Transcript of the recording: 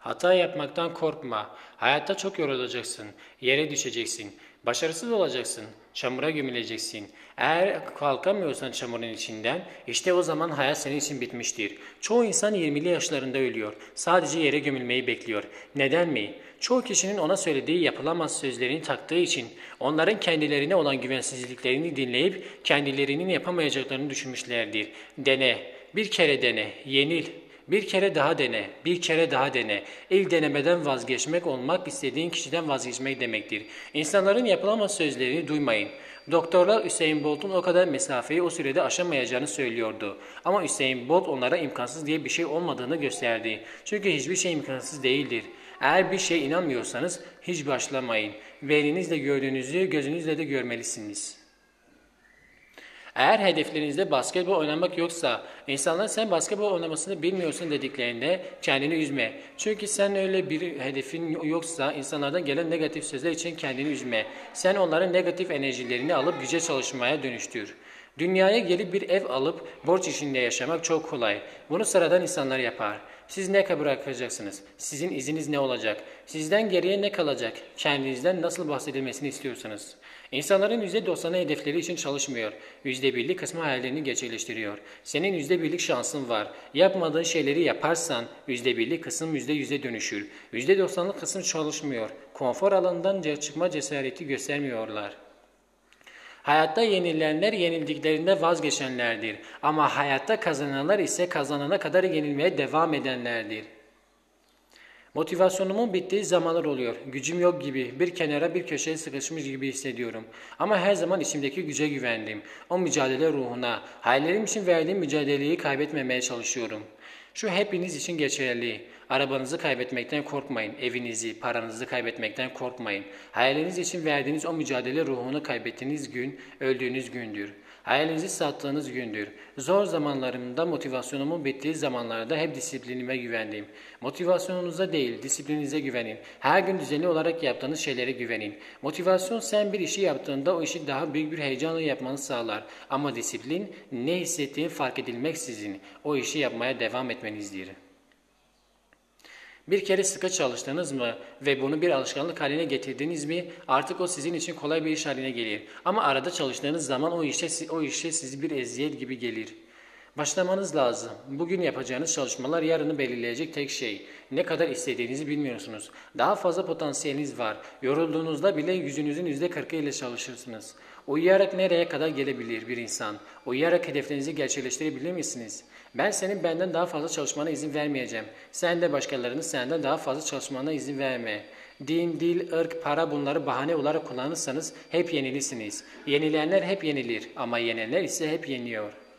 Hata yapmaktan korkma. Hayatta çok yorulacaksın. Yere düşeceksin. Başarısız olacaksın. Çamura gömüleceksin. Eğer kalkamıyorsan çamurun içinden işte o zaman hayat senin için bitmiştir. Çoğu insan 20'li yaşlarında ölüyor. Sadece yere gömülmeyi bekliyor. Neden mi? Çoğu kişinin ona söylediği yapılamaz sözlerini taktığı için onların kendilerine olan güvensizliklerini dinleyip kendilerinin yapamayacaklarını düşünmüşlerdir. Dene, bir kere dene, yenil. Bir kere daha dene, bir kere daha dene. İlk denemeden vazgeçmek olmak istediğin kişiden vazgeçmek demektir. İnsanların yapılamaz sözlerini duymayın. Doktorlar Hüseyin Bolt'un o kadar mesafeyi o sürede aşamayacağını söylüyordu. Ama Hüseyin Bolt onlara imkansız diye bir şey olmadığını gösterdi. Çünkü hiçbir şey imkansız değildir. Eğer bir şey inanmıyorsanız hiç başlamayın. Ve elinizle gördüğünüzü gözünüzle de görmelisiniz.'' Eğer hedeflerinizde basketbol oynamak yoksa, insanlar sen basketbol oynamasını bilmiyorsun dediklerinde kendini üzme. Çünkü sen öyle bir hedefin yoksa insanlardan gelen negatif sözler için kendini üzme. Sen onların negatif enerjilerini alıp güce çalışmaya dönüştür. Dünyaya gelip bir ev alıp borç içinde yaşamak çok kolay. Bunu sıradan insanlar yapar. Siz ne bırakacaksınız? Sizin iziniz ne olacak? Sizden geriye ne kalacak? Kendinizden nasıl bahsedilmesini istiyorsunuz? İnsanların %90'ı hedefleri için çalışmıyor. %1'lik kısmı hayallerini gerçekleştiriyor. Senin %1'lik şansın var. Yapmadığın şeyleri yaparsan %1'lik kısım %100'e dönüşür. %90'lık kısım çalışmıyor. Konfor alanından çıkma cesareti göstermiyorlar. Hayatta yenilenler yenildiklerinde vazgeçenlerdir. Ama hayatta kazananlar ise kazanana kadar yenilmeye devam edenlerdir. Motivasyonumun bittiği zamanlar oluyor. Gücüm yok gibi, bir kenara bir köşeye sıkışmış gibi hissediyorum. Ama her zaman içimdeki güce güvendim. O mücadele ruhuna, hayallerim için verdiğim mücadeleyi kaybetmemeye çalışıyorum. Şu hepiniz için geçerli. Arabanızı kaybetmekten korkmayın. Evinizi, paranızı kaybetmekten korkmayın. Hayaliniz için verdiğiniz o mücadele ruhunu kaybettiğiniz gün öldüğünüz gündür. Hayalinizi sattığınız gündür. Zor zamanlarımda motivasyonumun bittiği zamanlarda hep disiplinime güvendim. Motivasyonunuza değil, disiplininize güvenin. Her gün düzenli olarak yaptığınız şeylere güvenin. Motivasyon sen bir işi yaptığında o işi daha büyük bir heyecanla yapmanı sağlar. Ama disiplin ne hissettiğini fark edilmeksizin o işi yapmaya devam etmenizdir. Bir kere sıkı çalıştınız mı ve bunu bir alışkanlık haline getirdiniz mi artık o sizin için kolay bir iş haline gelir. Ama arada çalıştığınız zaman o işe, o işe sizi bir eziyet gibi gelir. Başlamanız lazım. Bugün yapacağınız çalışmalar yarını belirleyecek tek şey. Ne kadar istediğinizi bilmiyorsunuz. Daha fazla potansiyeliniz var. Yorulduğunuzda bile yüzünüzün %40'ı ile çalışırsınız. Uyuyarak nereye kadar gelebilir bir insan? Uyuyarak hedeflerinizi gerçekleştirebilir misiniz? Ben senin benden daha fazla çalışmana izin vermeyeceğim. Sen de başkalarının senden daha fazla çalışmana izin verme. Din, dil, ırk, para bunları bahane olarak kullanırsanız hep yenilisiniz. Yenilenler hep yenilir ama yenenler ise hep yeniyor.''